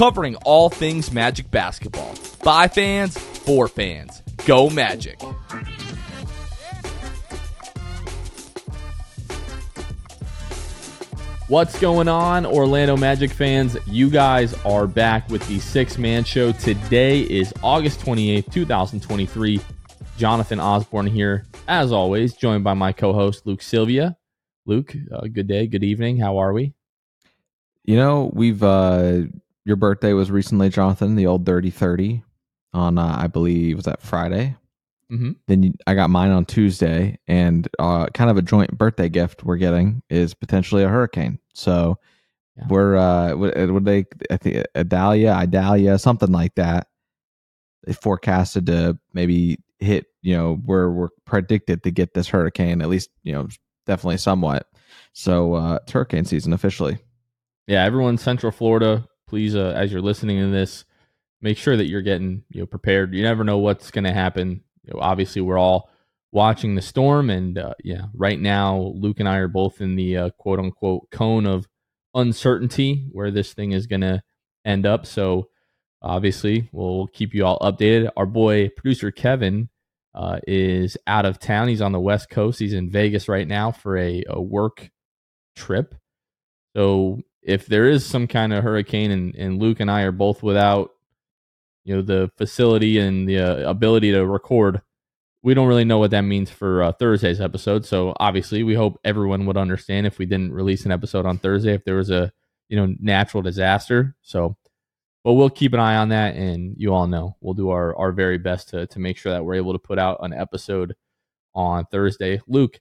covering all things Magic basketball. By fans, for fans. Go Magic. What's going on, Orlando Magic fans? You guys are back with the Sixth Man Show. Today is August 28th, 2023. Jonathan Osborne here, as always, joined by my co host, Luke Sylvia. Luke, uh, good day, good evening. How are we? You know, we've, uh, your birthday was recently, Jonathan, the old Dirty 30 on, uh, I believe, was that Friday? Mm-hmm. Then you, I got mine on Tuesday, and uh, kind of a joint birthday gift we're getting is potentially a hurricane. So Yeah. we're uh, what, what they I think Adalia, Idalia, something like that. They forecasted to maybe hit. You know, we're we're predicted to get this hurricane at least. You know, definitely somewhat. So uh, it's hurricane season officially. Yeah, everyone in Central Florida, please, uh, as you're listening to this, make sure that you're getting you know prepared. You never know what's going to happen. You know, obviously, we're all watching the storm, and uh, yeah, right now, Luke and I are both in the uh, quote unquote cone of uncertainty where this thing is going to end up. So obviously, we'll keep you all updated. Our boy producer Kevin uh, is out of town. He's on the West Coast. He's in Vegas right now for a, a work trip. So if there is some kind of hurricane and, and Luke and I are both without, you know, the facility and the uh, ability to record, we don't really know what that means for uh, Thursday's episode. So obviously, we hope everyone would understand if we didn't release an episode on Thursday if there was a you know natural disaster. So, but we'll keep an eye on that, and you all know we'll do our our very best to to make sure that we're able to put out an episode on Thursday. Luke,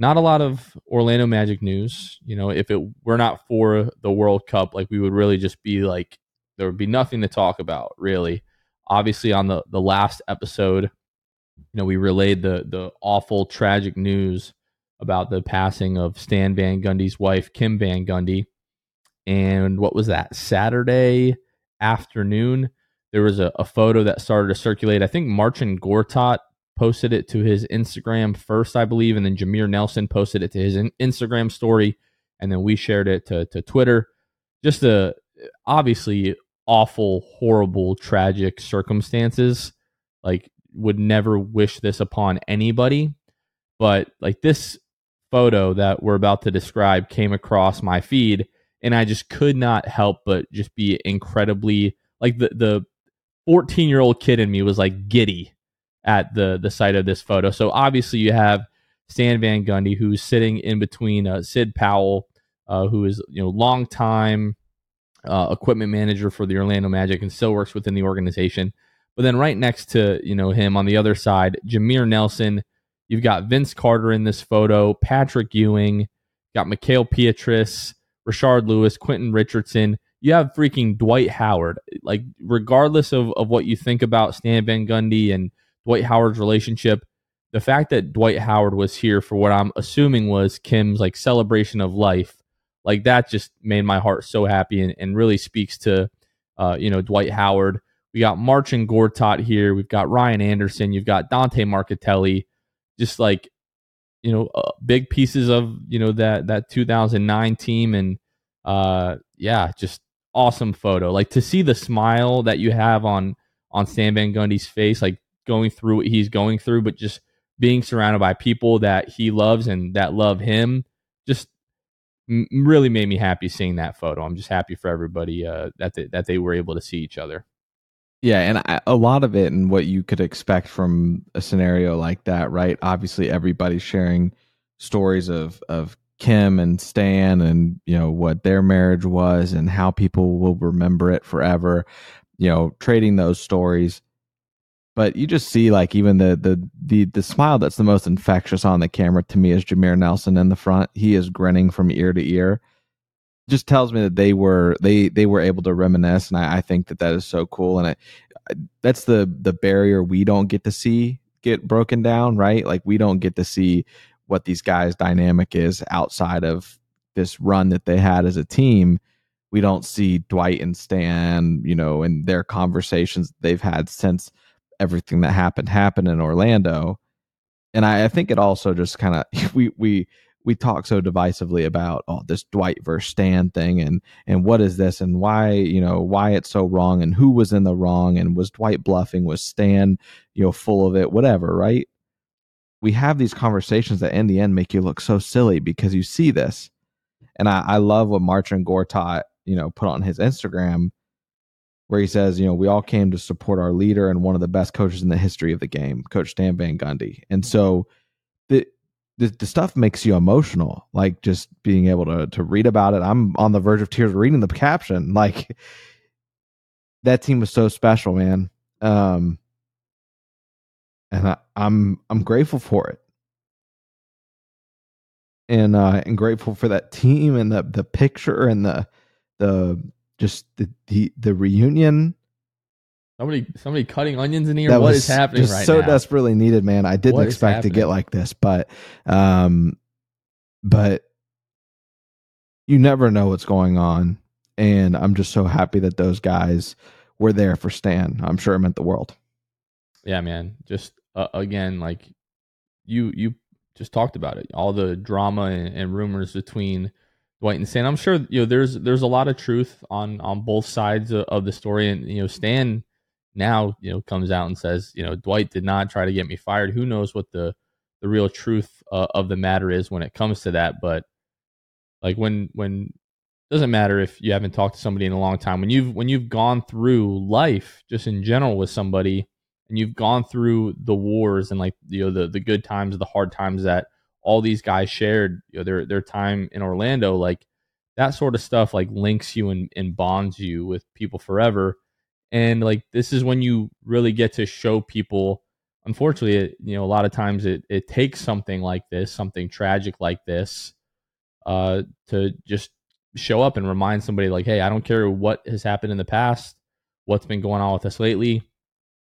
not a lot of Orlando Magic news. You know, if it were not for the World Cup, like we would really just be like there would be nothing to talk about, really. Obviously, on the the last episode, you know, we relayed the the awful tragic news about the passing of Stan Van Gundy's wife, Kim Van Gundy. And what was that? Saturday afternoon, there was a, a photo that started to circulate. I think Marcin Gortat posted it to his Instagram first, I believe, and then Jameer Nelson posted it to his Instagram story, and then we shared it to, to Twitter. Just a obviously awful, horrible, tragic circumstances. Like, would never wish this upon anybody, but like this photo that we're about to describe came across my feed, and I just could not help but just be incredibly like the the 14 year old kid in me was like giddy at the the sight of this photo. So obviously you have Stan Van Gundy who's sitting in between uh, Sid Powell, uh, who is you know long time uh, equipment manager for the Orlando Magic and still works within the organization. But then right next to you know him on the other side, Jameer Nelson. You've got Vince Carter in this photo, Patrick Ewing, got Mickael Pietrus, Rashard Lewis, Quentin Richardson. You have freaking Dwight Howard. Like, regardless of, of what you think about Stan Van Gundy and Dwight Howard's relationship, the fact that Dwight Howard was here for what I'm assuming was Kim's like celebration of life, like that just made my heart so happy and, and really speaks to uh, you know, Dwight Howard. We got Marcin Gortat here. We've got Ryan Anderson. You've got Dante Marchitelli. Just like, you know, uh, big pieces of, you know, that, that 2009 team. And uh, yeah, just awesome photo. Like to see the smile that you have on on Stan Van Gundy's face, like going through what he's going through, but just being surrounded by people that he loves and that love him, just m- really made me happy seeing that photo. I'm just happy for everybody uh, that they, that they were able to see each other. Yeah, and I, a lot of it and what you could expect from a scenario like that, right? Obviously, everybody's sharing stories of of Kim and Stan and you know what their marriage was and how people will remember it forever. You know, trading those stories. But you just see like even the the the the smile that's the most infectious on the camera to me is Jameer Nelson in the front. He is grinning from ear to ear just tells me that they were they they were able to reminisce, and I, I think that that is so cool. And it, that's the the barrier we don't get to see get broken down, right? Like we don't get to see what these guys' dynamic is outside of this run that they had as a team. We don't see Dwight and Stan, you know, and their conversations they've had since everything that happened happened in Orlando. And I, I think it also just kind of we we we talk so divisively about oh this Dwight versus Stan thing and and what is this and why you know why it's so wrong and who was in the wrong and was Dwight bluffing was Stan you know full of it whatever right we have these conversations that in the end make you look so silly because you see this and I, I love what Marcin Gortat you know put on his Instagram where he says you know we all came to support our leader and one of the best coaches in the history of the game Coach Stan Van Gundy. And so the the, the stuff makes you emotional like just being able to to read about it. I'm on the verge of tears reading the caption. Like that team was so special man. Um and I, i'm i'm grateful for it. And uh and grateful for that team and the the picture and the the just the the, the reunion Somebody, somebody cutting onions in here. That what is happening just right so now? desperately needed, man. I didn't What expect to get like this, but, um, but you never know what's going on, and I'm just so happy that those guys were there for Stan. I'm sure it meant the world. yeah, man. Just uh, again, like you, you just talked about it. All the drama and, and rumors between Dwight and Stan. I'm sure you know there's there's a lot of truth on on both sides of, of the story, and you know Stan now you know comes out and says you know Dwight did not try to get me fired. Who knows what the the real truth uh, of the matter is when it comes to that? But like when when doesn't matter if you haven't talked to somebody in a long time when you've when you've gone through life just in general with somebody and you've gone through the wars and like you know the the good times the hard times that all these guys shared you know their their time in Orlando like that sort of stuff like links you and, and bonds you with people forever. And like this is when you really get to show people unfortunately it, you know a lot of times it it takes something like this something tragic like this uh to just show up and remind somebody like hey i don't care what has happened in the past what's been going on with us lately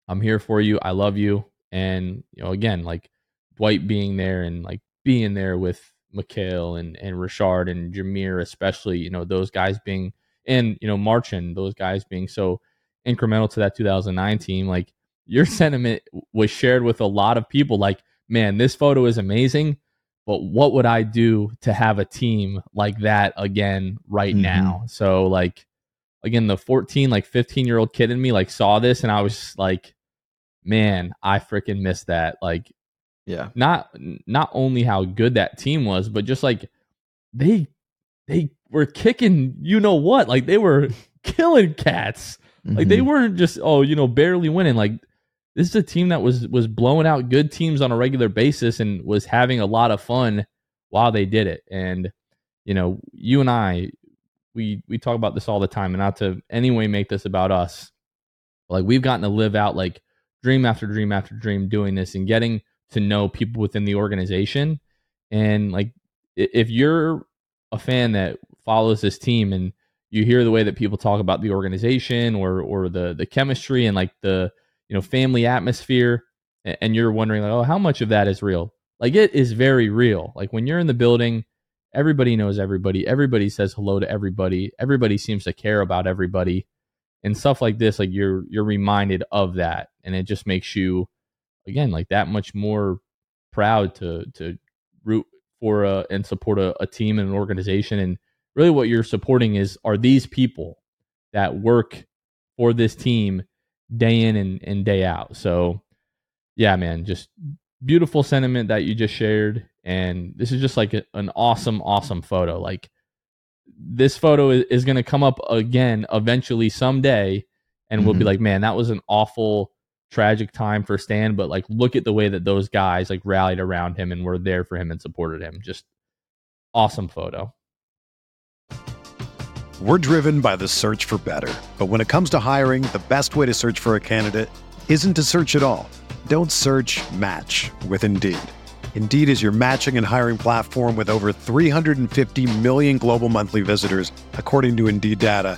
i'm here for you i love you. And you know again like dwight being there and like being there with Mickael and and Rashard and Jameer especially you know those guys being and you know Marcin those guys being so incremental to that 2009 team like your sentiment was shared with a lot of people like man this photo is amazing but what would I do to have a team like that again right Mhm. now so like again the 14 like 15 year old kid in me like saw this and I was like man I freaking missed that like Yeah, not not only how good that team was, but just like they they were kicking you know what, like they were killing cats. Like they Mhm. weren't just oh you know barely winning. Like this is a team that was was blowing out good teams on a regular basis and was having a lot of fun while they did it. And you know you and I we we talk about this all the time, and not to anyway make this about us. Like we've gotten to live out like dream after dream after dream doing this and getting to know people within the organization. And like, if you're a fan that follows this team and you hear the way that people talk about the organization or or the the chemistry and like the you know family atmosphere, and you're wondering like, oh, how much of that is real? Like, it is very real. Like when you're in the building, everybody knows everybody. Everybody says hello to everybody. Everybody seems to care about everybody, and stuff like this. Like you're you're reminded of that, and it just makes you again like that much more proud to to root for a, and support a, a team and an organization and really what you're supporting is are these people that work for this team day in and, and day out. So yeah, man, just beautiful sentiment that you just shared. And this is just like a, an awesome, awesome photo. Like this photo is, is going to come up again eventually someday. And we'll be Mhm. like, man, that was an awful, tragic time for Stan. But like, look at the way that those guys like rallied around him and were there for him and supported him. Just awesome photo. We're driven by the search for better. But when it comes to hiring, the best way to search for a candidate isn't to search at all. Don't search match with Indeed. Indeed is your matching and hiring platform with over 350 million global monthly visitors, according to Indeed data,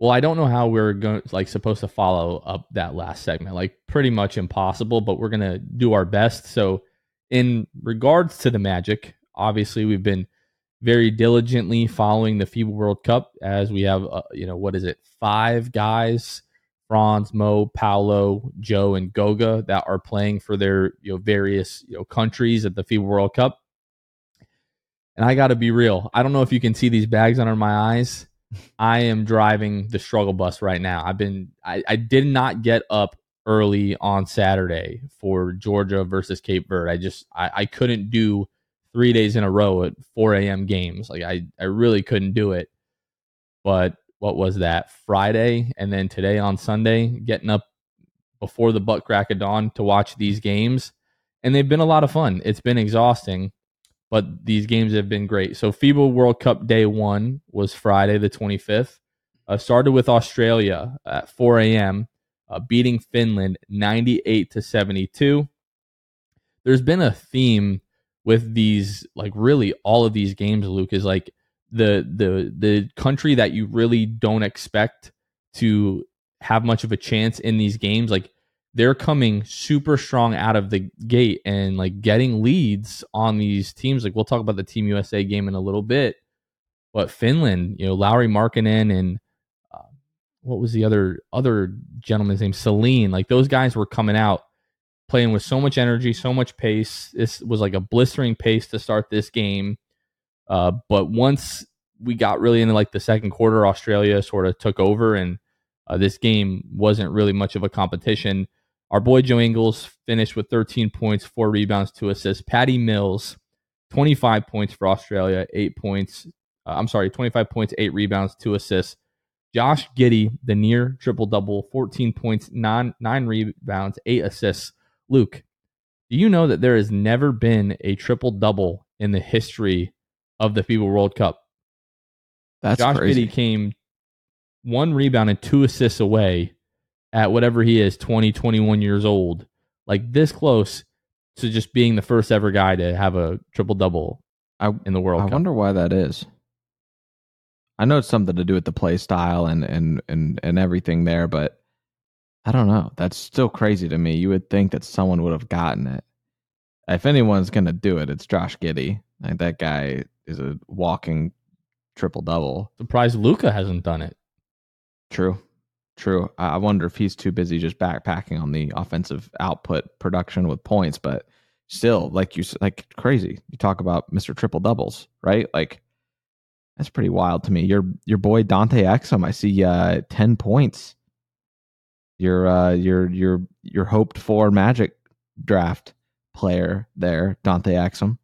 Well, I don't know how we're going like supposed to follow up that last segment. Like pretty much impossible, but we're going to do our best. So, in regards to the Magic, obviously we've been very diligently following the FIBA World Cup as we have uh, you know, what is it? 5 guys, Franz, Mo, Paolo, Joe and Goga that are playing for their, you know, various, you know, countries at the FIBA World Cup. And I got to be real. I don't know if you can see these bags under my eyes. I am driving the struggle bus right now. I've been I, I did not get up early on Saturday for Georgia versus Cape Verde. I just I, I couldn't do three days in a row at 4 a.m. games. Like I, I really couldn't do it. But what was that? Friday and then today on Sunday, getting up before the butt crack of dawn to watch these games. And they've been a lot of fun. It's been exhausting but these games have been great. So FIBA World Cup Day One was Friday the 25th. Uh, started with Australia at 4 a.m., uh, beating Finland 98 to 72. There's been a theme with these, like really all of these games. Luke is like the the the country that you really don't expect to have much of a chance in these games, like they're coming super strong out of the gate and like getting leads on these teams. Like we'll talk about the Team USA game in a little bit, but Finland, you know, Lauri Markkanen and uh, what was the other other gentleman's name? Salin. Like those guys were coming out playing with so much energy, so much pace. This was like a blistering pace to start this game. Uh, but once we got really into like the second quarter, Australia sort of took over and. Uh, this game wasn't really much of a competition. Our boy Joe Ingles finished with 13 points, four rebounds, two assists. Patty Mills, 25 points for Australia, eight points. Uh, I'm sorry, 25 points, eight rebounds, two assists. Josh Giddey, the near triple double, 14 points, nine, nine rebounds, eight assists. Luke, do you know that there has never been a triple double in the history of the FIBA World Cup? That's Josh crazy. Giddey came one rebound and two assists away at whatever he is 20 21 years old like this close to just being the first ever guy to have a triple double in the world I cup wonder why that is. I know it's something to do with the play style and and and and everything there, but I don't know. That's still crazy to me. You would think that someone would have gotten it. If anyone's gonna do it, it's Josh Giddey. Like that guy is a walking triple double. surprised Luka hasn't done it True, true. I wonder if he's too busy just backpacking on the offensive output production with points, but still, like you like crazy. You talk about Mister Triple Doubles, right? Like that's pretty wild to me. Your your boy Dante Exum, I see uh, ten points. Your uh, your your your hoped for Magic draft player there, Dante Exum,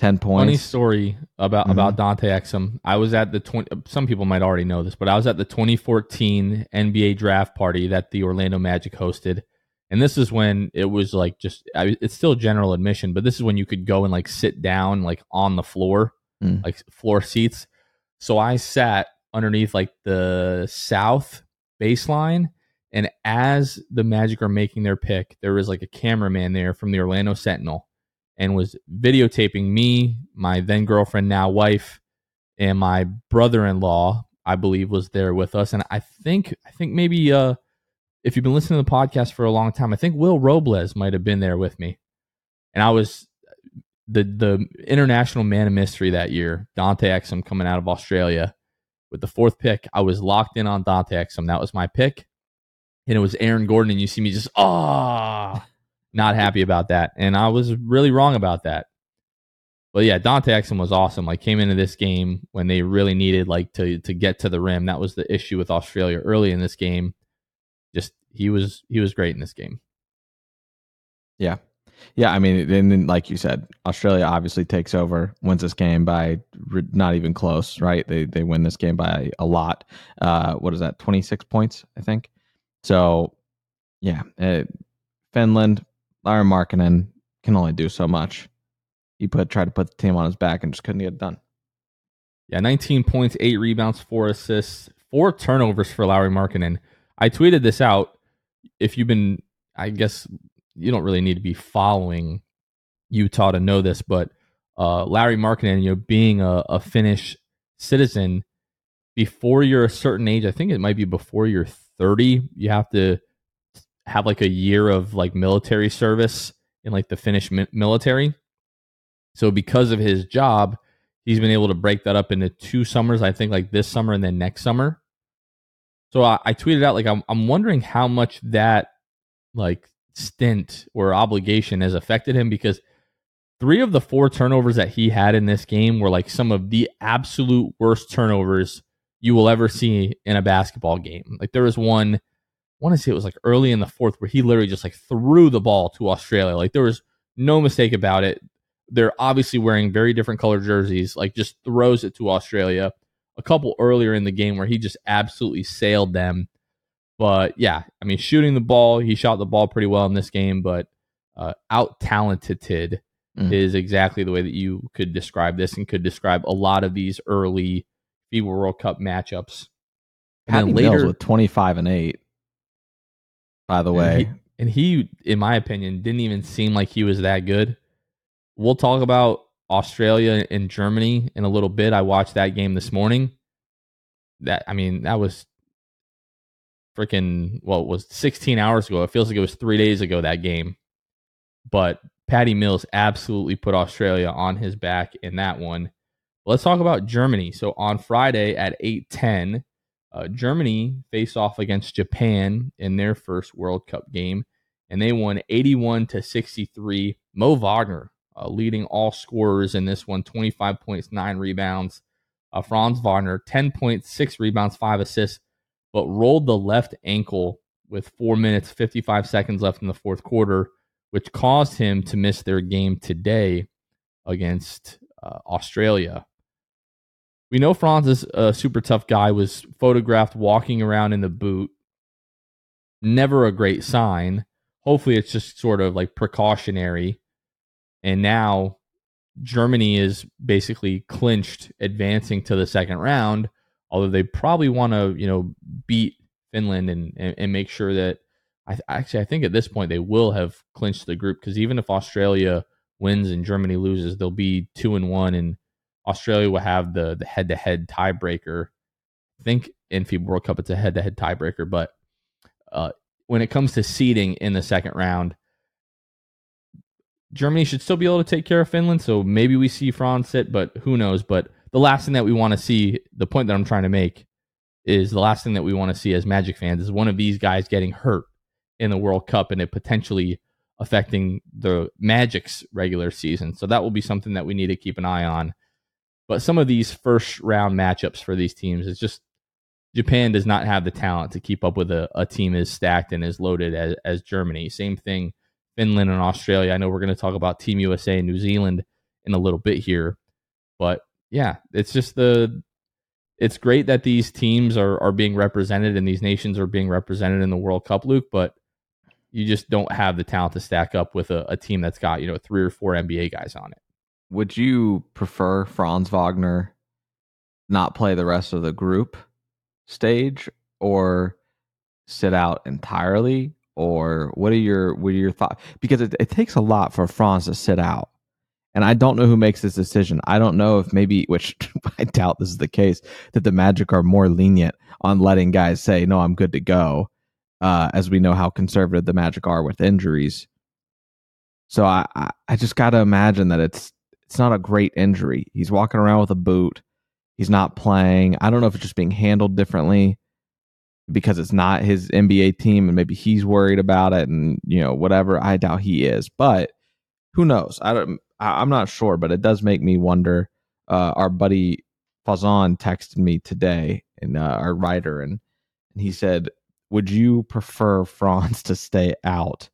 ten points. Funny story about Mhm. about Dante Exum. I was at the 20, some people might already know this, but I was at the 2014 NBA draft party that the Orlando Magic hosted. And this is when it was like just I, it's still general admission, but this is when you could go and like sit down like on the floor, Mm. like floor seats. So I sat underneath like the south baseline and as the Magic are making their pick, there was like a cameraman there from the Orlando Sentinel and was videotaping me, my then girlfriend, now wife, and my brother-in-law, I believe, was there with us. And I think, I think maybe, uh, if you've been listening to the podcast for a long time, I think Will Robles might have been there with me. And I was the the international man of mystery that year, Dante Exum coming out of Australia with the fourth pick. I was locked in on Dante Exum. That was my pick. And it was Aaron Gordon, and you see me just ah not happy about that. And I was really wrong about that. But yeah, Dante Exum was awesome. Like came into this game when they really needed like to to get to the rim. That was the issue with Australia early in this game. Just he was he was great in this game. Yeah. Yeah, I mean, and then, like you said, Australia obviously takes over, wins this game by re- not even close, right? They they win this game by a lot. Uh, what is that? Twenty six points, I think. So, yeah, uh, Finland, Lauri Markkanen can only do so much. He put tried to put the team on his back and just couldn't get it done. Yeah, 19 points, eight rebounds, four assists, four turnovers for Lauri Markkanen. I tweeted this out. If you've been, I guess you don't really need to be following Utah to know this, but uh, Lauri Markkanen, you know, being a, a Finnish citizen, before you're a certain age, I think it might be before you're 30, you have to have like a year of like military service in like the Finnish mi- military. So because of his job, he's been able to break that up into two summers. I think like this summer and then next summer. So I, I tweeted out like I'm I'm wondering how much that like stint or obligation has affected him because three of the four turnovers that he had in this game were like some of the absolute worst turnovers you will ever see in a basketball game. Like there was one, want to say it was like early in the fourth where he literally just like threw the ball to Australia. Like there was no mistake about it. They're obviously wearing very different color jerseys, like just throws it to Australia. A couple earlier in the game where he just absolutely sailed them. But yeah, I mean, shooting the ball, he shot the ball pretty well in this game, but uh, out talented Mm. is exactly the way that you could describe this and could describe a lot of these early FIBA World Cup matchups. And Patty then Mills later, with twenty five and eight. By the way, and he, and he, in my opinion, didn't even seem like he was that good. We'll talk about Australia and Germany in a little bit. I watched that game this morning. That I mean, that was freaking well, it was 16 hours ago. It feels like it was three days ago that game. But Patty Mills absolutely put Australia on his back in that one. Let's talk about Germany. So on Friday at 8:10, uh, Germany faced off against Japan in their first World Cup game, and they won 81 to 63. Mo Wagner uh, leading all scorers in this one, 25 points, nine rebounds. Uh, Franz Wagner, 10 points, six rebounds, five assists, but rolled the left ankle with four minutes, 55 seconds left in the fourth quarter, which caused him to miss their game today against uh, Australia. We know Franz is a super tough guy, was photographed walking around in the boot. Never a great sign. Hopefully, it's just sort of like precautionary. And now Germany is basically clinched advancing to the second round, although they probably want to, you know, beat Finland and, and, and make sure that I actually I think at this point they will have clinched the group because even if Australia wins and Germany loses, they'll be two and one, and Australia will have the the head to head tiebreaker. I think in FIBA World Cup it's a head to head tiebreaker, but uh, when it comes to seeding in the second round, Germany should still be able to take care of Finland. So maybe we see Franz sit, but who knows? But the last thing that we want to see, the point that I'm trying to make, is the last thing that we want to see as Magic fans is one of these guys getting hurt in the World Cup and it potentially affecting the Magic's regular season. So that will be something that we need to keep an eye on. But some of these first round matchups for these teams is just Japan does not have the talent to keep up with a, a team as stacked and as loaded as, as Germany. Same thing, Finland and Australia. I know we're going to talk about Team USA and New Zealand in a little bit here, but yeah, it's just the it's great that these teams are are being represented and these nations are being represented in the World Cup, Luke. But you just don't have the talent to stack up with a, a team that's got you know three or four NBA guys on it. Would you prefer Franz Wagner not play the rest of the group stage or sit out entirely? Or what are your what are your thoughts? Because it, it takes a lot for Franz to sit out. And I don't know who makes this decision. I don't know if maybe, which I doubt this is the case, that the Magic are more lenient on letting guys say, no, I'm good to go, uh, as we know how conservative the Magic are with injuries. So I, I, I just got to imagine that it's it's not a great injury. He's walking around with a boot. He's not playing. I don't know if it's just being handled differently because it's not his NBA team and maybe he's worried about it and you know whatever. I doubt he is, but who knows? I don't I, am not sure, but it does make me wonder. Uh, our buddy Fazan texted me today, and uh, our writer, and, and he said, "Would you prefer Franz to stay out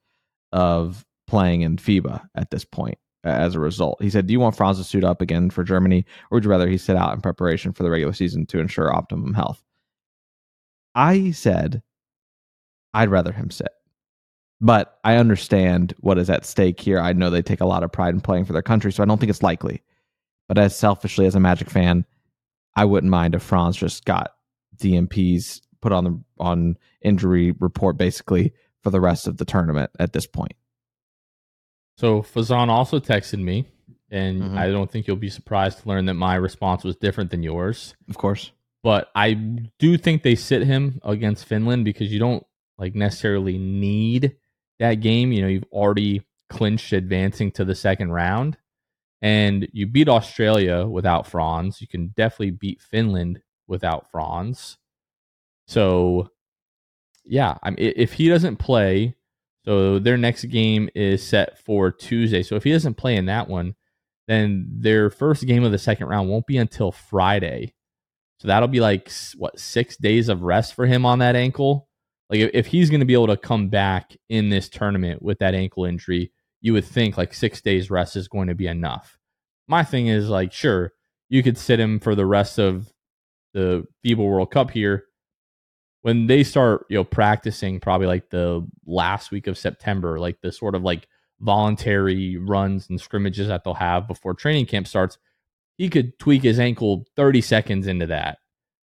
of playing in FIBA at this point?" As a result, he said, "Do you want Franz to suit up again for Germany, or would you rather he sit out in preparation for the regular season to ensure optimum health?" I said, "I'd rather him sit." But I understand what is at stake here. I know they take a lot of pride in playing for their country, so I don't think it's likely. But as selfishly as a Magic fan, I wouldn't mind if Franz just got DNPs put on the on injury report basically for the rest of the tournament at this point. So Fazan also texted me, and mm-hmm. I don't think you'll be surprised to learn that my response was different than yours. Of course. But I do think they sit him against Finland because you don't like necessarily need that game, you know, you've already clinched advancing to the second round and you beat Australia without Franz. You can definitely beat Finland without Franz. So, yeah, I mean, if he doesn't play, so their next game is set for Tuesday. So if he doesn't play in that one, then their first game of the second round won't be until Friday. So that'll be like what six days of rest for him on that ankle. Like if he's going to be able to come back in this tournament with that ankle injury, you would think like six days rest is going to be enough. My thing is like, sure, you could sit him for the rest of the FIBA World Cup here. When they start, you know, practicing probably like the last week of September, like the sort of like voluntary runs and scrimmages that they'll have before training camp starts, he could tweak his ankle 30 seconds into that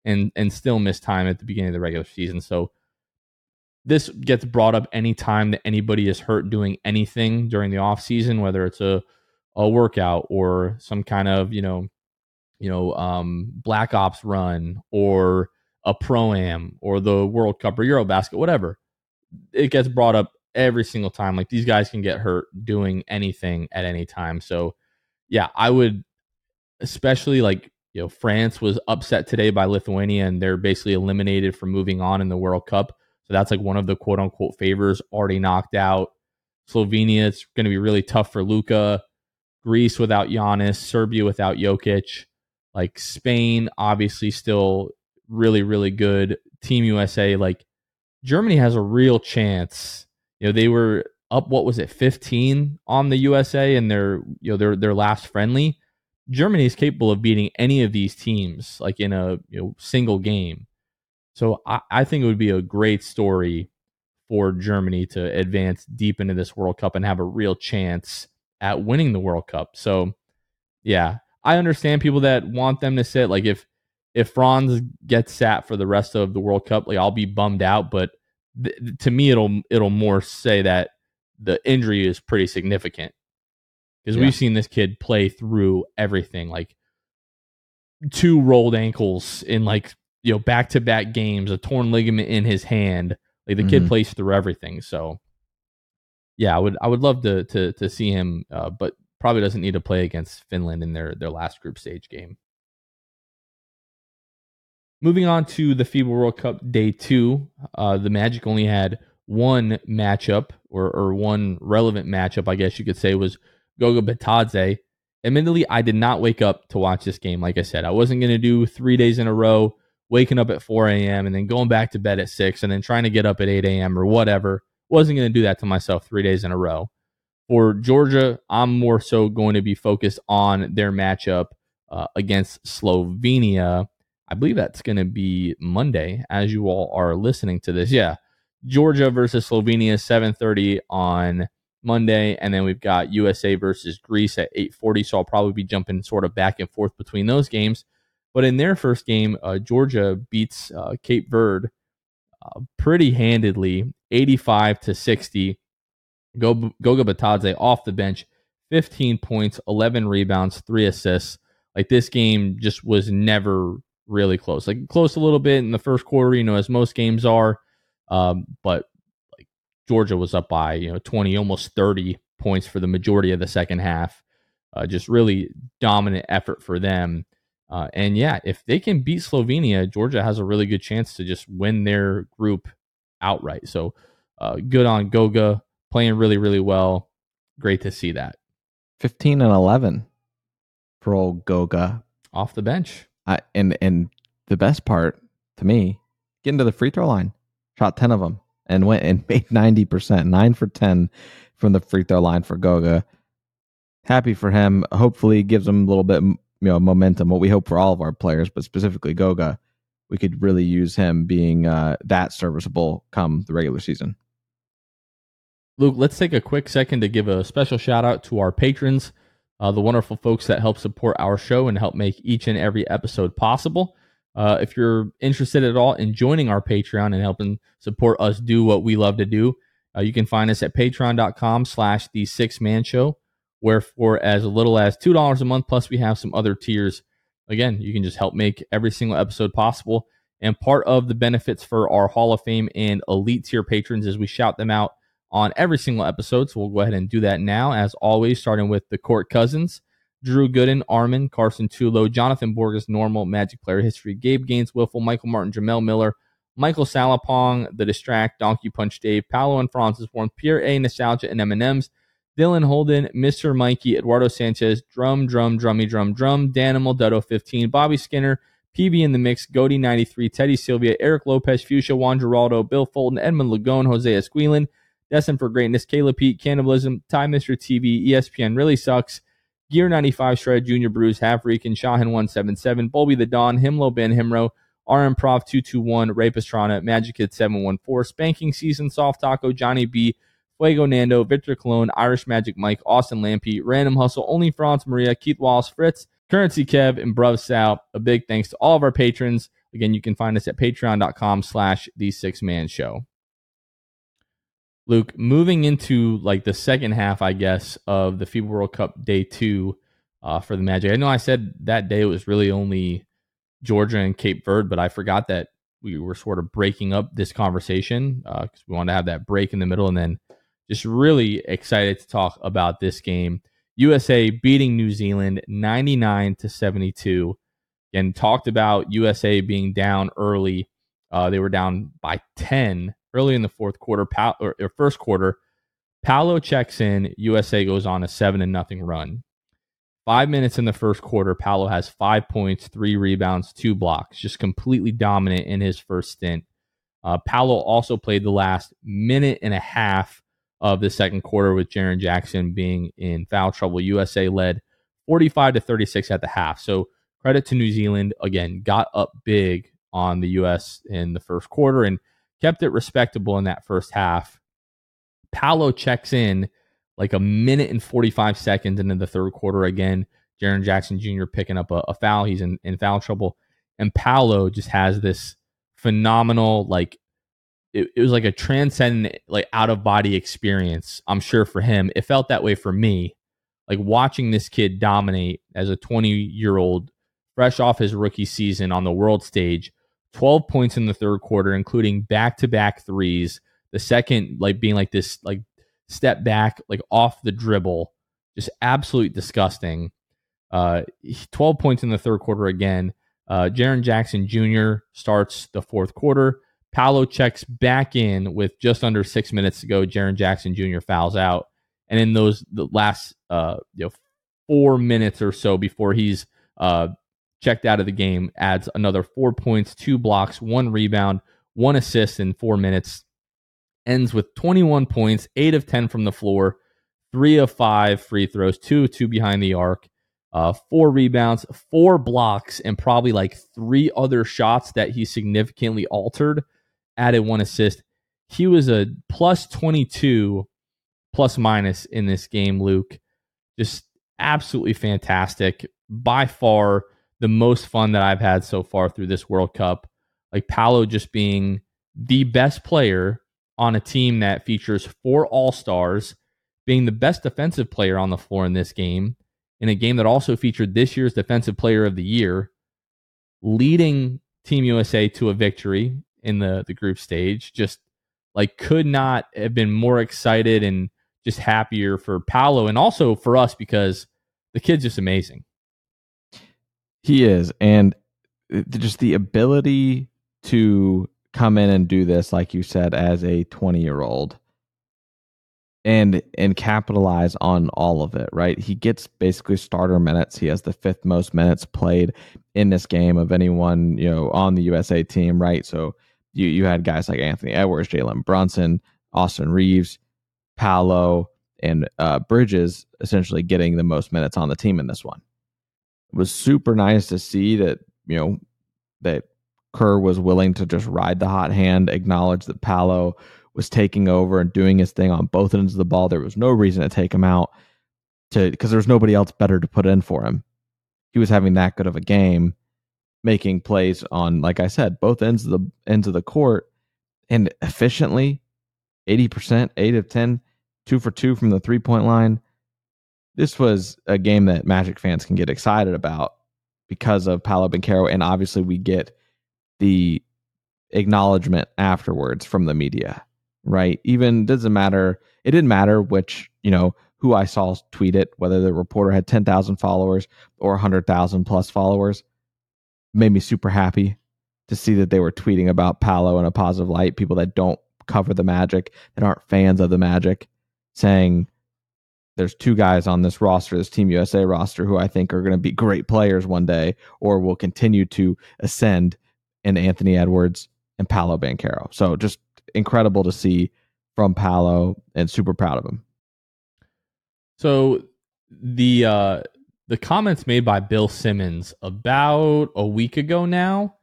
and and still miss time at the beginning of the regular season. So this gets brought up anytime that anybody is hurt doing anything during the off season, whether it's a a workout or some kind of you know you know um, black ops run or a pro am or the World Cup or Eurobasket, whatever. It gets brought up every single time. Like these guys can get hurt doing anything at any time. So yeah, I would especially like you know France was upset today by Lithuania and they're basically eliminated from moving on in the World Cup. So that's like one of the quote unquote favors already knocked out. Slovenia, it's going to be really tough for Luka. Greece without Giannis, Serbia without Jokic. Like Spain, obviously still really, really good. Team USA, like Germany has a real chance. You know, they were up, what was it, 15 on the USA in their, you know, their, their last friendly. Germany is capable of beating any of these teams, like in a you know, single game. So I, I think it would be a great story for Germany to advance deep into this World Cup and have a real chance at winning the World Cup. So yeah, I understand people that want them to sit. Like if if Franz gets sat for the rest of the World Cup, like I'll be bummed out. But th- to me, it'll it'll more say that the injury is pretty significant because yeah. we've seen this kid play through everything, like two rolled ankles in like you know, back to back games, a torn ligament in his hand. Like the mm-hmm. kid plays through everything. So yeah, I would I would love to to to see him, uh, but probably doesn't need to play against Finland in their their last group stage game. Moving on to the FIBA World Cup Day Two, uh, the Magic only had one matchup or, or one relevant matchup, I guess you could say, was Goga Bitadze. Admittedly, I did not wake up to watch this game. Like I said, I wasn't going to do three days in a row, waking up at 4 a.m. and then going back to bed at 6 and then trying to get up at 8 a.m. or whatever. Wasn't going to do that to myself three days in a row. For Georgia, I'm more so going to be focused on their matchup uh, against Slovenia. I believe that's going to be Monday as you all are listening to this. Yeah. Georgia versus Slovenia 7:30 on Monday and then we've got USA versus Greece at 8:40 so I'll probably be jumping sort of back and forth between those games. But in their first game, uh, Georgia beats uh, Cape Verde uh, pretty handedly, 85 to 60. Goga Bitadze off the bench, 15 points, 11 rebounds, three assists. Like this game just was never really close. Like close a little bit in the first quarter, you know, as most games are. Um, but like Georgia was up by, you know, 20, almost 30 points for the majority of the second half. Uh, just really dominant effort for them. Uh, and yeah, if they can beat Slovenia, Georgia has a really good chance to just win their group outright. So uh, good on Goga, playing really, really well. Great to see that. 15 and 11 for old Goga. Off the bench. I, and and the best part to me, getting to the free throw line, shot ten of them, and went and made ninety percent, nine for ten from the free throw line for Goga. Happy for him. Hopefully, gives him a little bit, you know, momentum. What we hope for all of our players, but specifically Goga, we could really use him being uh, that serviceable come the regular season. Luke, let's take a quick second to give a special shout out to our patrons uh, the wonderful folks that help support our show and help make each and every episode possible. Uh, if you're interested at all in joining our Patreon and helping support us do what we love to do, uh, you can find us at patreon.com slash the sixth man show, where for as little as $2 a month, plus we have some other tiers. Again, you can just help make every single episode possible. And part of the benefits for our Hall of Fame and elite tier patrons is we shout them out on every single episode. So we'll go ahead and do that now, as always, starting with the Court Cousins, Drew Gooden, Armin, Carson Tulo, Jonathan Borges, Normal, Magic Player History, Gabe Gaines, Wiffle, Michael Martin, Jamel Miller, Michael Salapong, The Distract, Donkey Punch Dave, Paolo and Francis Warren, Pierre A, Nostalgia and M&M's, Dylan Holden, Mr. Mikey, Eduardo Sanchez, Drum, Drum, Drummy, Drum, Drum, Danimal, Dutto 15, Bobby Skinner, PB in the Mix, Goody 93, Teddy Sylvia, Eric Lopez, Fuchsia, Juan Geraldo, Bill Fulton, Edmund Lagone, Jose Esquilin, Destined for Greatness, Caleb Pete, Cannibalism, Time Mr. TV, ESPN Really Sucks, Gear 95 Shred, Junior Bruce, Half Reekin, Shahin 177, Bulby the Don, Himlo Ben Himro, RM Prof 221, Ray Magic Kid 714, Spanking Season, Soft Taco, Johnny B, Fuego Nando, Victor Cologne, Irish Magic Mike, Austin Lampy, Random Hustle, Only France Maria, Keith Wallace, Fritz, Currency Kev, and Bruv Sal. A big thanks to all of our patrons. Again, you can find us at patreon.com slash the sixth man show. Luke, moving into like the second half, I guess, of the FIBA World Cup day two uh, for the Magic. I know I said that day it was really only Georgia and Cape Verde, but I forgot that we were sort of breaking up this conversation because uh, we wanted to have that break in the middle and then just really excited to talk about this game. USA beating New Zealand 99 to 72. And talked about USA being down early. Uh, they were down by 10 early in the fourth quarter, pa- or, or first quarter. Paolo checks in. USA goes on a seven and nothing run. Five minutes in the first quarter, Paolo has five points, three rebounds, two blocks, just completely dominant in his first stint. Uh, Paolo also played the last minute and a half of the second quarter with Jaren Jackson being in foul trouble. USA led 45 to 36 at the half. So credit to New Zealand again, got up big on the US in the first quarter and kept it respectable in that first half. Paolo checks in like a minute and 45 seconds into the third quarter again. Jaren Jackson Jr. picking up a, a foul. He's in, in foul trouble. And Paolo just has this phenomenal, like, it, it was like a transcendent, like, out of body experience, I'm sure, for him. It felt that way for me. Like, watching this kid dominate as a 20 year old, fresh off his rookie season on the world stage, 12 points in the third quarter, including back to back threes. The second, like being like this, like step back, like off the dribble, just absolutely disgusting. Uh, 12 points in the third quarter again. Uh, Jaren Jackson Jr. starts the fourth quarter. Paolo checks back in with just under six minutes to go. Jaren Jackson Jr. fouls out, and in those the last uh, you know four minutes or so before he's uh, checked out of the game, adds another four points, two blocks, one rebound, one assist in four minutes. Ends with 21 points, eight of 10 from the floor, three of five free throws, two two behind the arc, uh, four rebounds, four blocks, and probably like three other shots that he significantly altered. Added one assist. He was a plus 22 plus minus in this game, Luke. Just absolutely fantastic. By far the most fun that I've had so far through this World Cup. Like Paolo just being the best player on a team that features four All Stars, being the best defensive player on the floor in this game, in a game that also featured this year's Defensive Player of the Year, leading Team USA to a victory in the, the group stage. Just like could not have been more excited and just happier for Paolo and also for us because the kid's just amazing. He is, and just the ability to come in and do this, like you said, as a twenty-year-old, and and capitalize on all of it. Right, he gets basically starter minutes. He has the fifth most minutes played in this game of anyone you know on the USA team. Right, so you you had guys like Anthony Edwards, Jalen Brunson, Austin Reaves, Paolo, and uh, Bridges essentially getting the most minutes on the team in this one was super nice to see that you know that Kerr was willing to just ride the hot hand, acknowledge that Paolo was taking over and doing his thing on both ends of the ball. There was no reason to take him out to because there was nobody else better to put in for him. He was having that good of a game, making plays on, like I said, both ends of the ends of the court and efficiently, eighty percent, eight of ten, two for two from the three point line this was a game that Magic fans can get excited about because of Paolo Banchero, and obviously we get the acknowledgement afterwards from the media, right? Even doesn't matter. It didn't matter which you know who I saw tweet it, whether the reporter had ten thousand followers or hundred thousand plus followers. Made me super happy to see that they were tweeting about Paolo in a positive light. People that don't cover the Magic, that aren't fans of the Magic, saying there's two guys on this roster, this Team USA roster, who I think are going to be great players one day or will continue to ascend in Anthony Edwards and Paolo Banchero. So just incredible to see from Paolo and super proud of him. So the uh the comments made by Bill Simmons about a week ago now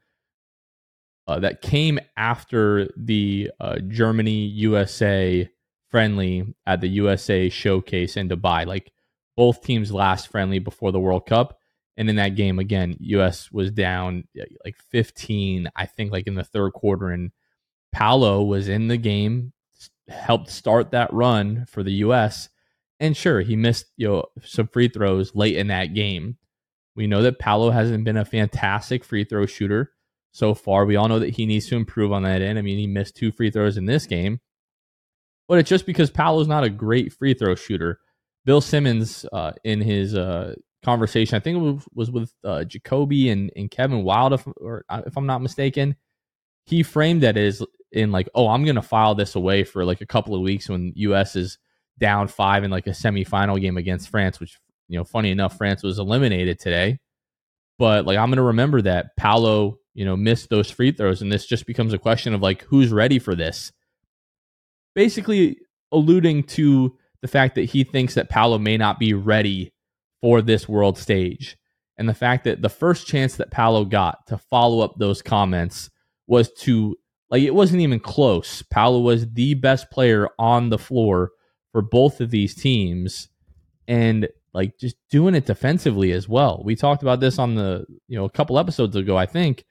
uh, that came after the uh, Germany USA friendly at the USA Showcase in Dubai. Like both teams last friendly before the World Cup. And in that game, again, US was down like 15, I think, like in the third quarter. And Paolo was in the game, helped start that run for the US. And sure, he missed you know some free throws late in that game. We know that Paolo hasn't been a fantastic free throw shooter so far. We all know that he needs to improve on that end. I mean, he missed two free throws in this game but it's just because Paolo's not a great free throw shooter. Bill Simmons, uh, in his uh, conversation, I think it was, with uh, Jacoby and, and Kevin Wilde, if, or uh, if I'm not mistaken, he framed that as in like, oh, I'm going to file this away for like a couple of weeks when U.S. is down five in like a semifinal game against France, which, you know, funny enough, France was eliminated today. But like, I'm going to remember that Paolo, you know, missed those free throws. And this just becomes a question of like, who's ready for this? Basically alluding to the fact that he thinks that Paolo may not be ready for this world stage. And the fact that the first chance that Paolo got to follow up those comments was to, like, it wasn't even close. Paolo was the best player on the floor for both of these teams. And, like, just doing it defensively as well. We talked about this on the, you know, a couple episodes ago, I think.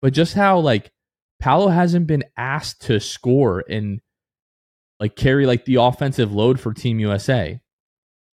But just how, like, Paolo hasn't been asked to score and like carry like the offensive load for Team USA.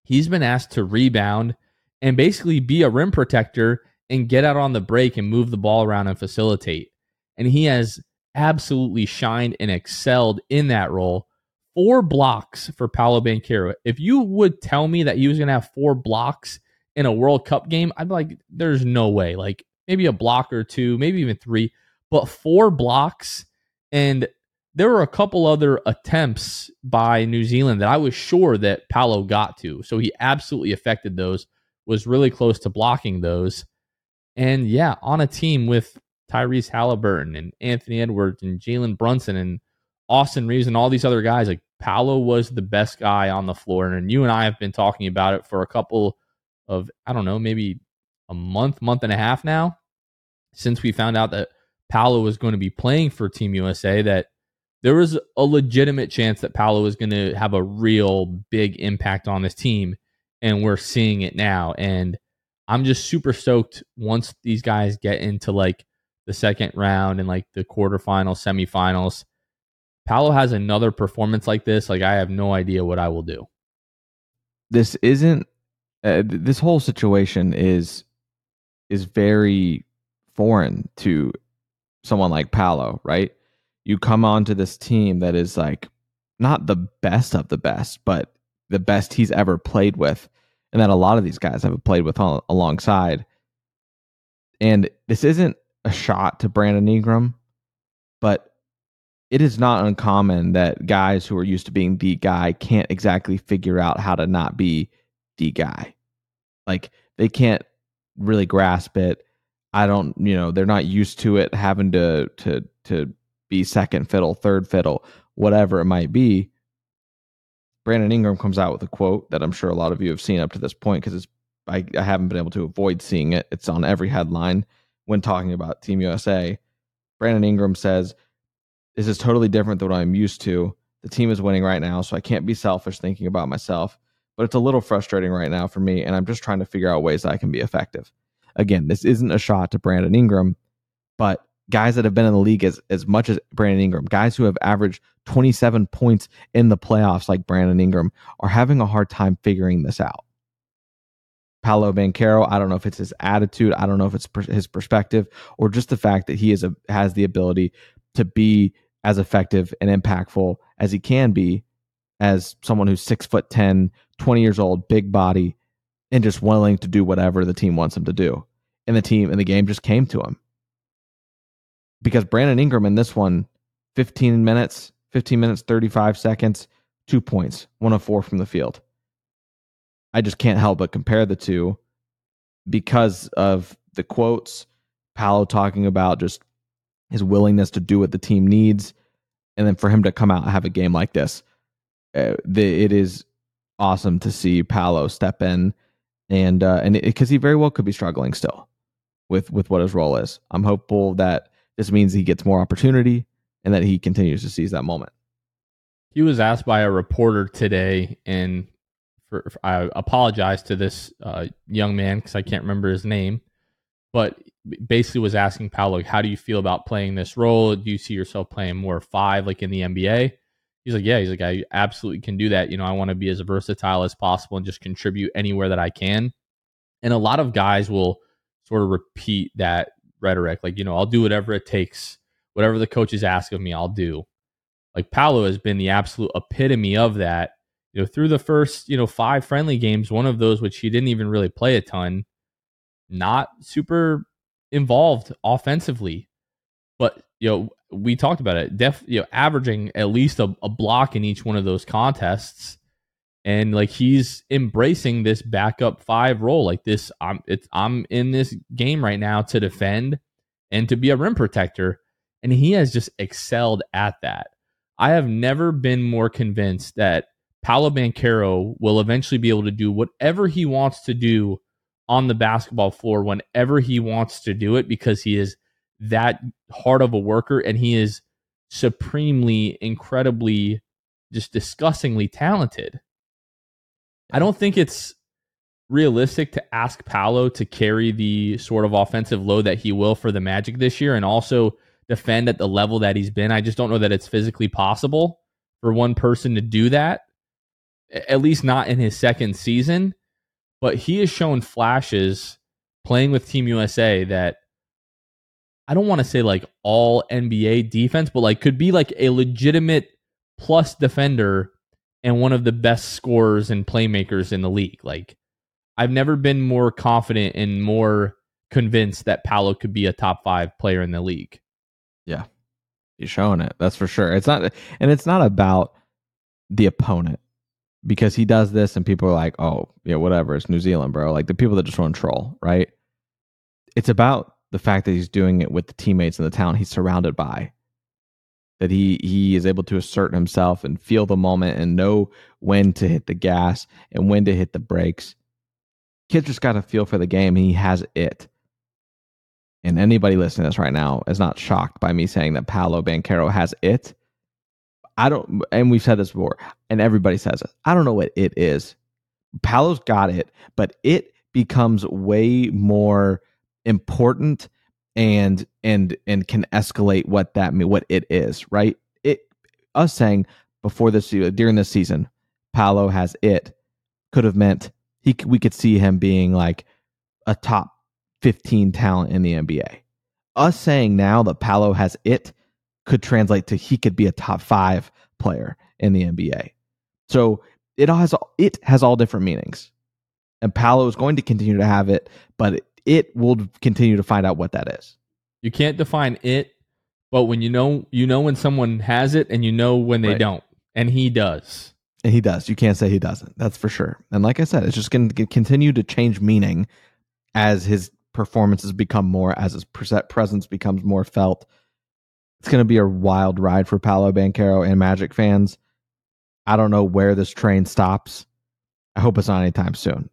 He's been asked to rebound and basically be a rim protector and get out on the break and move the ball around and facilitate. And he has absolutely shined and excelled in that role. Four blocks for Paolo Banchero. If you would tell me that he was going to have four blocks in a World Cup game, I'd be like, there's no way. Like maybe a block or two, maybe even three, but four blocks. And there were a couple other attempts by New Zealand that I was sure that Paolo got to. So he absolutely affected those, was really close to blocking those. And yeah, on a team with Tyrese Halliburton and Anthony Edwards and Jalen Brunson and Austin Reaves and all these other guys, like Paolo was the best guy on the floor. And you and I have been talking about it for a couple of, I don't know, maybe a month, month and a half now since we found out that Paolo was going to be playing for Team USA that there was a legitimate chance that Paolo was going to have a real big impact on this team. And we're seeing it now. And I'm just super stoked once these guys get into like the second round and like the quarterfinals, semifinals. Paolo has another performance like this. Like, I have no idea what I will do. This isn't, uh, this whole situation is, is very foreign to someone like Paolo, right? You come onto this team that is like not the best of the best, but the best he's ever played with, and that a lot of these guys have played with on, alongside. And this isn't a shot to Brandon Ingram, but it is not uncommon that guys who are used to being the guy can't exactly figure out how to not be the guy. Like they can't really grasp it. I don't, you know, they're not used to it having to to to be second fiddle, third fiddle, whatever it might be. Brandon Ingram comes out with a quote that I'm sure a lot of you have seen up to this point because it's I, I haven't been able to avoid seeing it. It's on every headline when talking about Team USA. Brandon Ingram says, This is totally different than what I'm used to. The team is winning right now, so I can't be selfish thinking about myself. But it's a little frustrating right now for me, and I'm just trying to figure out ways I can be effective. Again, this isn't a shot to Brandon Ingram, but guys that have been in the league as, as much as Brandon Ingram, guys who have averaged 27 points in the playoffs like Brandon Ingram, are having a hard time figuring this out. Paolo Banchero, I don't know if it's his attitude, I don't know if it's per- his perspective, or just the fact that he is a, has the ability to be as effective and impactful as he can be as someone who's six foot 10, 20 years old, big body, and just willing to do whatever the team wants him to do. And the team and the game just came to him because Brandon Ingram in this one, 15 minutes, 15 minutes, 35 seconds, two points, one of four from the field. I just can't help but compare the two because of the quotes, Paolo talking about just his willingness to do what the team needs, and then for him to come out and have a game like this. Uh, the, it is awesome to see Paolo step in and uh, and because he very well could be struggling still with with what his role is. I'm hopeful that this means he gets more opportunity and that he continues to seize that moment. He was asked by a reporter today, and for, for I apologize to this uh, young man because I can't remember his name, but basically was asking Paolo, "How do you feel about playing this role? Do you see yourself playing more five like in the NBA?" He's like, "Yeah." He's like, "I absolutely can do that. You know, I want to be as versatile as possible and just contribute anywhere that I can." And a lot of guys will sort of repeat that rhetoric. Like, you know, I'll do whatever it takes, whatever the coaches ask of me, I'll do. Like Paolo has been the absolute epitome of that. You know, through the first, you know, five friendly games, one of those which he didn't even really play a ton, not super involved offensively. But, you know, we talked about it. Def, you know, averaging at least a, a block in each one of those contests and like he's embracing this backup five role like this i'm it's i'm in this game right now to defend and to be a rim protector. And he has just excelled at that. I have never been more convinced that paolo banchero will eventually be able to do whatever he wants to do on the basketball floor whenever he wants to do it because he is that hard of a worker and he is supremely incredibly just disgustingly talented I don't think it's realistic to ask Paolo to carry the sort of offensive load that he will for the Magic this year and also defend at the level that he's been. I just don't know that it's physically possible for one person to do that, at least not in his second season. But he has shown flashes playing with Team USA that I don't want to say like all NBA defense, but like could be like a legitimate plus defender and one of the best scorers and playmakers in the league. Like I've never been more confident and more convinced that Paolo could be a top five player in the league. Yeah. He's showing it. That's for sure. It's not, and it's not about the opponent because he does this and people are like, oh, yeah, whatever. It's New Zealand, bro. Like the people that just want to troll, right? It's about the fact that he's doing it with the teammates in the town he's surrounded by. That he he is able to assert himself and feel the moment and know when to hit the gas and when to hit the brakes. Kid just got a feel for the game. he has it. And anybody listening to this right now is not shocked by me saying that Paolo Banchero has it. I don't, and we've said this before, and everybody says it. I don't know what it is. Paolo's got it, but it becomes way more important and and and can escalate what that what it is right? It us saying before this uh, during this season Paolo has it could have meant he we could see him being like a top 15 talent in the NBA us saying now that Paolo has it could translate to he could be a top 5 player in the NBA so it has it has all different meanings. And Paolo is going to continue to have it but it will continue to find out what that is. You can't define it, but when you know, you know when someone has it, and you know when they right. don't, and he does. And he does. You can't say he doesn't. That's for sure. And like I said, it's just going to continue to change meaning as his performances become more, as his presence becomes more felt. It's going to be a wild ride for Paolo Banchero and Magic fans. I don't know where this train stops. I hope it's not anytime soon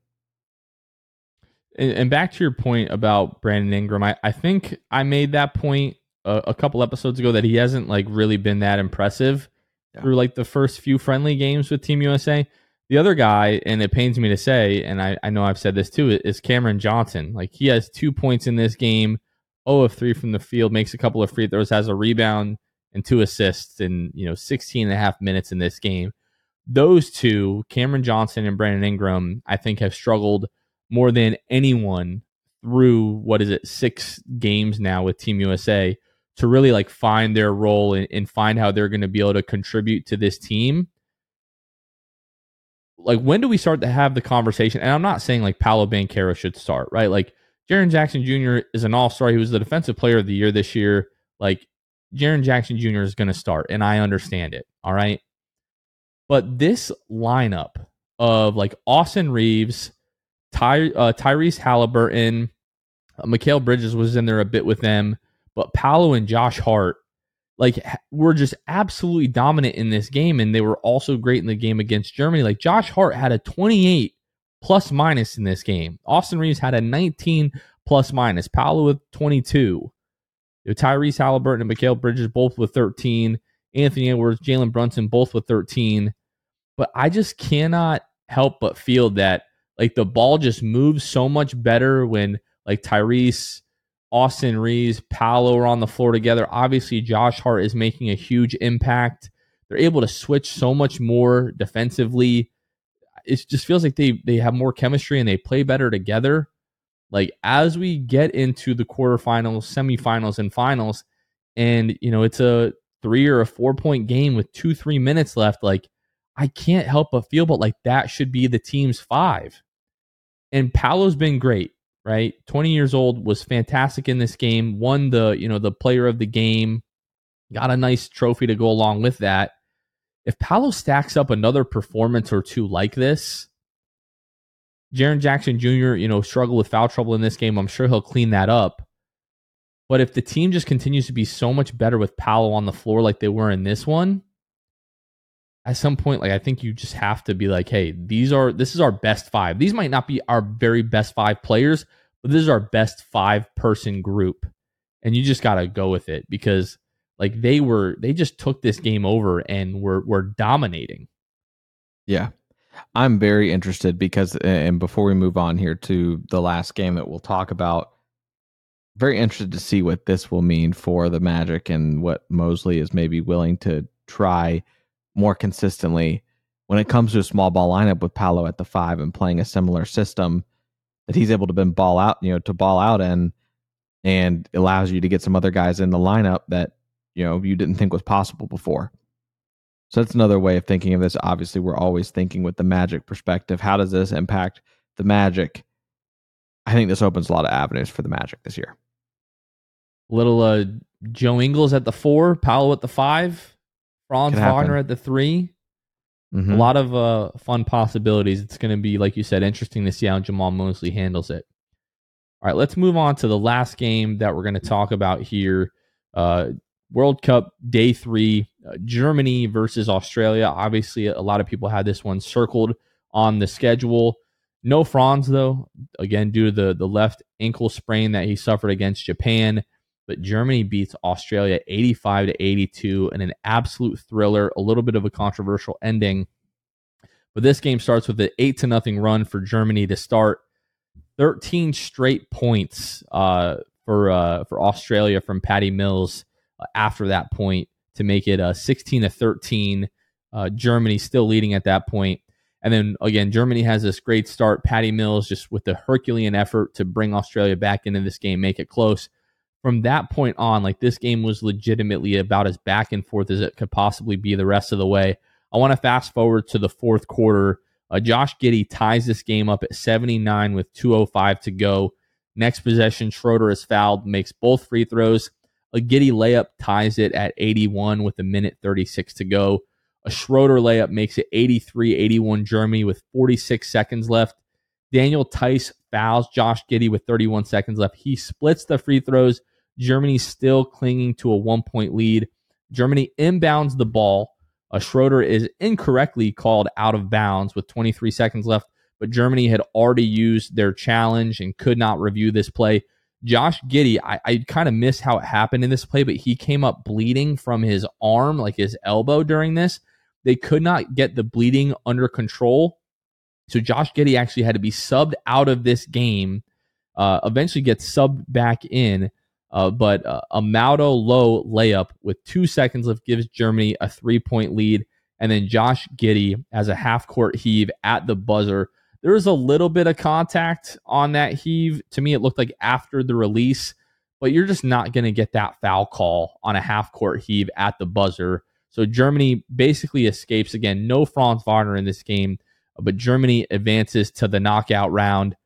and, and, back to your point about Brandon Ingram, I, I think I made that point a, a, couple episodes ago that he hasn't like really been that impressive yeah. through like the first few friendly games with Team USA. The other guy, and it pains me to say, and I, I know I've said this too, is Cameron Johnson. Like he has two points in this game, 0 of 3 from the field, makes a couple of free throws, has a rebound and two assists in, you know, 16 and a half minutes in this game. Those two, Cameron Johnson and Brandon Ingram, I think have struggled more than anyone through what is it six games now with Team USA to really like find their role and, and find how they're going to be able to contribute to this team. Like when do we start to have the conversation? And I'm not saying like Paolo Banchero should start, right? Like Jaren Jackson Jr. is an all-star. He was the defensive player of the year this year. Like Jaren Jackson Jr. is going to start, and I understand it. All right. But this lineup of like Austin Reaves, Ty, uh, Tyrese Halliburton, uh, Mikal Bridges was in there a bit with them, but Paolo and Josh Hart, like, were just absolutely dominant in this game, and they were also great in the game against Germany. Like, Josh Hart had a 28 plus minus in this game. Austin Reaves had a 19 plus minus. Paolo with 22. You know, Tyrese Halliburton and Mikal Bridges both with 13. Anthony Edwards, Jalen Brunson both with 13. But I just cannot help but feel that like the ball just moves so much better when like Tyrese, Austin Reaves, Paolo are on the floor together. Obviously, Josh Hart is making a huge impact. They're able to switch so much more defensively. It just feels like they they have more chemistry and they play better together. Like as we get into the quarterfinals, semifinals, and finals, and you know it's a three or a four point game with two three minutes left. Like I can't help but feel, but like that should be the team's five. And Paolo's been great, right? 20 years old, was fantastic in this game, won the, you know, the player of the game, got a nice trophy to go along with that. If Paolo stacks up another performance or two like this, Jaren Jackson Jr., you know, struggled with foul trouble in this game. I'm sure he'll clean that up. But if the team just continues to be so much better with Paolo on the floor like they were in this one, at some point, like I think you just have to be like, hey, these are this is our best five. These might not be our very best five players, but this is our best five person group. And you just gotta go with it because like they were they just took this game over and were were dominating. Yeah. I'm very interested because and before we move on here to the last game that we'll talk about, very interested to see what this will mean for the Magic and what Mosley is maybe willing to try more consistently when it comes to a small ball lineup with Paolo at the five and playing a similar system that he's able to been ball out, you know, to ball out in and allows you to get some other guys in the lineup that, you know, you didn't think was possible before. So that's another way of thinking of this. Obviously, we're always thinking with the magic perspective. How does this impact the magic? I think this opens a lot of avenues for the Magic this year. Little uh, Joe Ingles at the four, Paolo at the five, Franz Wagner at the 3 Mhm. A lot of uh, fun possibilities. It's going to be, like you said, interesting to see how Jamahl Mosley handles it. All right, let's move on to the last game that we're going to talk about here. Uh, World Cup Day Three, uh, Germany versus Australia. Obviously, a lot of people had this one circled on the schedule. No Franz though, again due to the the left ankle sprain that he suffered against Japan. But Germany beats Australia 85 to 82 in an absolute thriller, a little bit of a controversial ending. But this game starts with an 8 to nothing run for Germany to start. 13 straight points uh, for uh, for Australia from Patty Mills uh, after that point to make it uh, 16 to 13. Uh, Germany still leading at that point. And then again, Germany has this great start. Patty Mills just with the Herculean effort to bring Australia back into this game, make it close. From that point on, like this game was legitimately about as back and forth as it could possibly be the rest of the way. I want to fast forward to the fourth quarter. Uh, Josh Giddey ties this game up at 79 with 2.05 to go. Next possession, Schroeder is fouled, makes both free throws. A Giddey layup ties it at 81 with a minute 36 to go. A Schroeder layup makes it 83 81 Germany with 46 seconds left. Daniel Theis fouls Josh Giddey with 31 seconds left. He splits the free throws. Germany still clinging to a one point lead. Germany inbounds the ball. A Schroeder is incorrectly called out of bounds with 23 seconds left, but Germany had already used their challenge and could not review this play. Josh Giddey, I, I kind of miss how it happened in this play, but he came up bleeding from his arm, like his elbow during this. They could not get the bleeding under control. So Josh Giddey actually had to be subbed out of this game, uh, eventually gets subbed back in. Uh, but uh, a Maodo Lo layup with two seconds left gives Germany a three point lead. And then Josh Giddey has a half court heave at the buzzer. There was a little bit of contact on that heave. To me, it looked like after the release, but you're just not going to get that foul call on a half court heave at the buzzer. So Germany basically escapes again. No Franz Wagner in this game, but Germany advances to the knockout round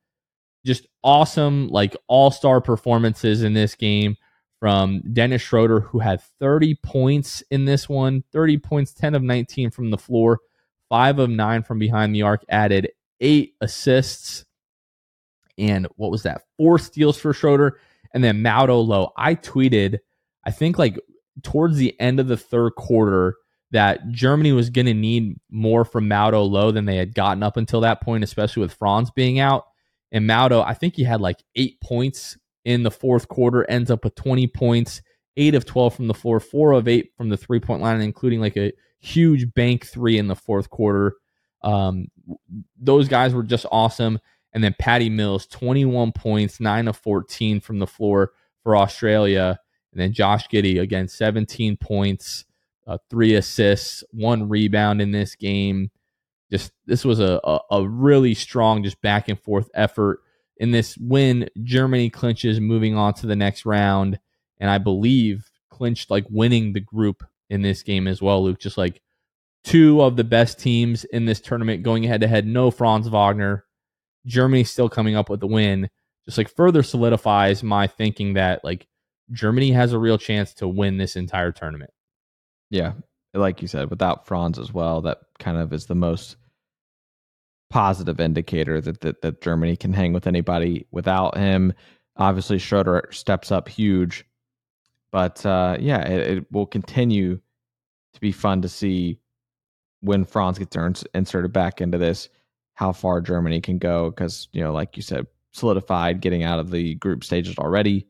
just awesome, like all star performances in this game from Dennis Schroeder, who had 30 points in this one 30 points, 10 of 19 from the floor, five of nine from behind the arc, added eight assists. And what was that? Four steals for Schroeder. And then Maodo Lo. I tweeted, I think like towards the end of the third quarter, that Germany was going to need more from Maodo Lo than they had gotten up until that point, especially with Franz being out. And Maodo, I think he had like eight points in the fourth quarter, ends up with 20 points, eight of 12 from the floor, four of eight from the three point line, including like a huge bank three in the fourth quarter. Um, those guys were just awesome. And then Patty Mills, 21 points, nine of 14 from the floor for Australia. And then Josh Giddey, again, 17 points, uh, three assists, one rebound in this game just this was a, a, a really strong just back and forth effort in this win germany clinches moving on to the next round. And i believe clinched like winning the group in this game as well luke just like two of the best teams in this tournament going head to head no franz wagner. Germany still coming up with the win. Just like further solidifies my thinking that like germany has a real chance to win this entire tournament. Yeah, like you said, without Franz as well, that kind of is the most positive indicator that, that that Germany can hang with anybody. Without him, obviously Schroeder steps up huge, but uh, yeah, it, it will continue to be fun to see when Franz gets inserted back into this, how far Germany can go. Because you know, like you said, solidified getting out of the group stages already,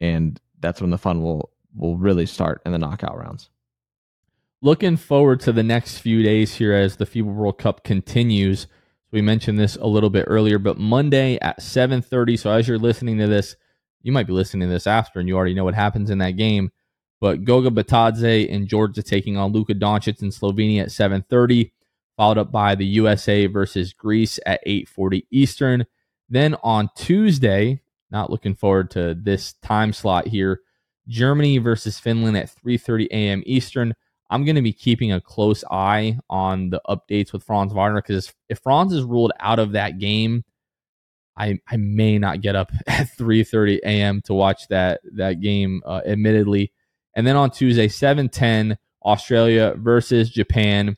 and that's when the fun will will really start in the knockout rounds. Looking forward to the next few days here as the FIBA World Cup continues. We mentioned this a little bit earlier, but Monday at 7:30. So as you're listening to this, you might be listening to this after, and you already know what happens in that game. But Goga Bitadze in Georgia taking on Luka Doncic in Slovenia at 7:30, followed up by the USA versus Greece at 8:40 Eastern. Then on Tuesday, not looking forward to this time slot here. Germany versus Finland at 3:30 a.m. Eastern. I'm going to be keeping a close eye on the updates with Franz Wagner because if Franz is ruled out of that game, I, I may not get up at 3:30 a.m. to watch that that game, uh, admittedly. And then on Tuesday, 7:10, Australia versus Japan.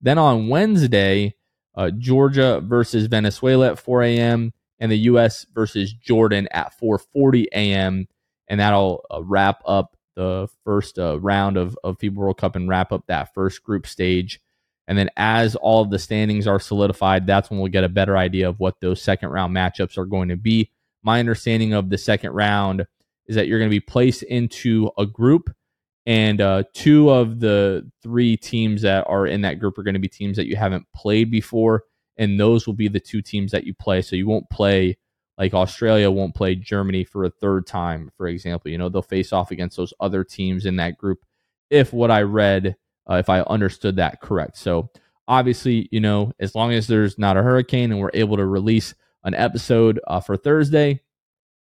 Then on Wednesday, uh, Georgia versus Venezuela at 4 a.m. and the U.S. versus Jordan at 4:40 a.m. And that'll uh, wrap up the first uh, round of of FIBA World Cup and wrap up that first group stage. And then as all of the standings are solidified, that's when we'll get a better idea of what those second round matchups are going to be. My understanding of the second round is that you're going to be placed into a group, and uh, two of the three teams that are in that group are going to be teams that you haven't played before, and those will be the two teams that you play. So you won't play like Australia won't play Germany for a third time, for example. You know, they'll face off against those other teams in that group. If what I read uh, if I understood that correct. So obviously, you know, as long as there's not a hurricane and we're able to release an episode uh, for Thursday,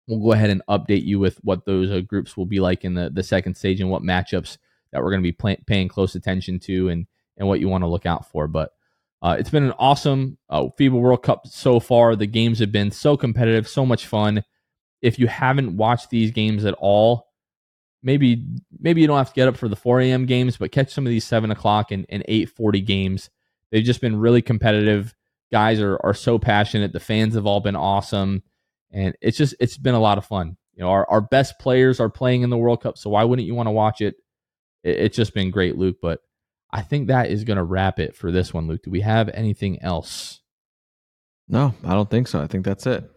we'll go ahead and update you with what those uh, groups will be like in the, the second stage and what matchups that we're going to be paying close attention to and, and what you want to look out for. But uh, it's been an awesome uh, FIBA World Cup so far. The games have been so competitive, so much fun. If you haven't watched these games at all, maybe maybe you don't have to get up for the 4 a.m. games, but catch some of these seven o'clock and, and 8:40 games. They've just been really competitive. Guys are are so passionate. The fans have all been awesome, and it's just it's been a lot of fun. You know, our our best players are playing in the World Cup, so why wouldn't you want to watch it? it it's just been great, Luke. But I think that is going to wrap it for this one, Luke. Do we have anything else? No, I don't think so. I think that's it.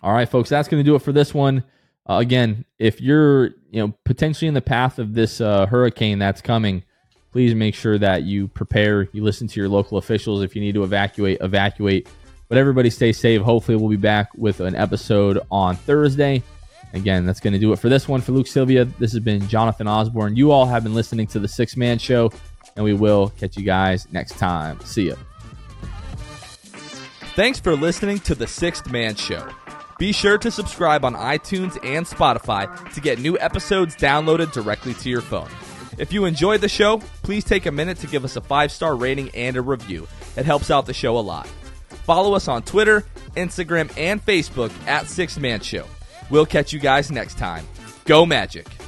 All right, folks, that's going to do it for this one. Uh, again, if you're you know potentially in the path of this uh, hurricane that's coming, please make sure that you prepare. You listen to your local officials. If you need to evacuate, evacuate. But everybody stay safe. Hopefully, we'll be back with an episode on Thursday. Again, that's going to do it for this one. For Luke Sylvia, this has been Jonathan Osborne. You all have been listening to the Sixth Man Show, and we will catch you guys next time. See ya. Thanks for listening to the Sixth Man Show. Be sure to subscribe on iTunes and Spotify to get new episodes downloaded directly to your phone. If you enjoyed the show, please take a minute to give us a five star rating and a review. It helps out the show a lot. Follow us on Twitter, Instagram, and Facebook at Sixth Man Show. We'll catch you guys next time. Go Magic!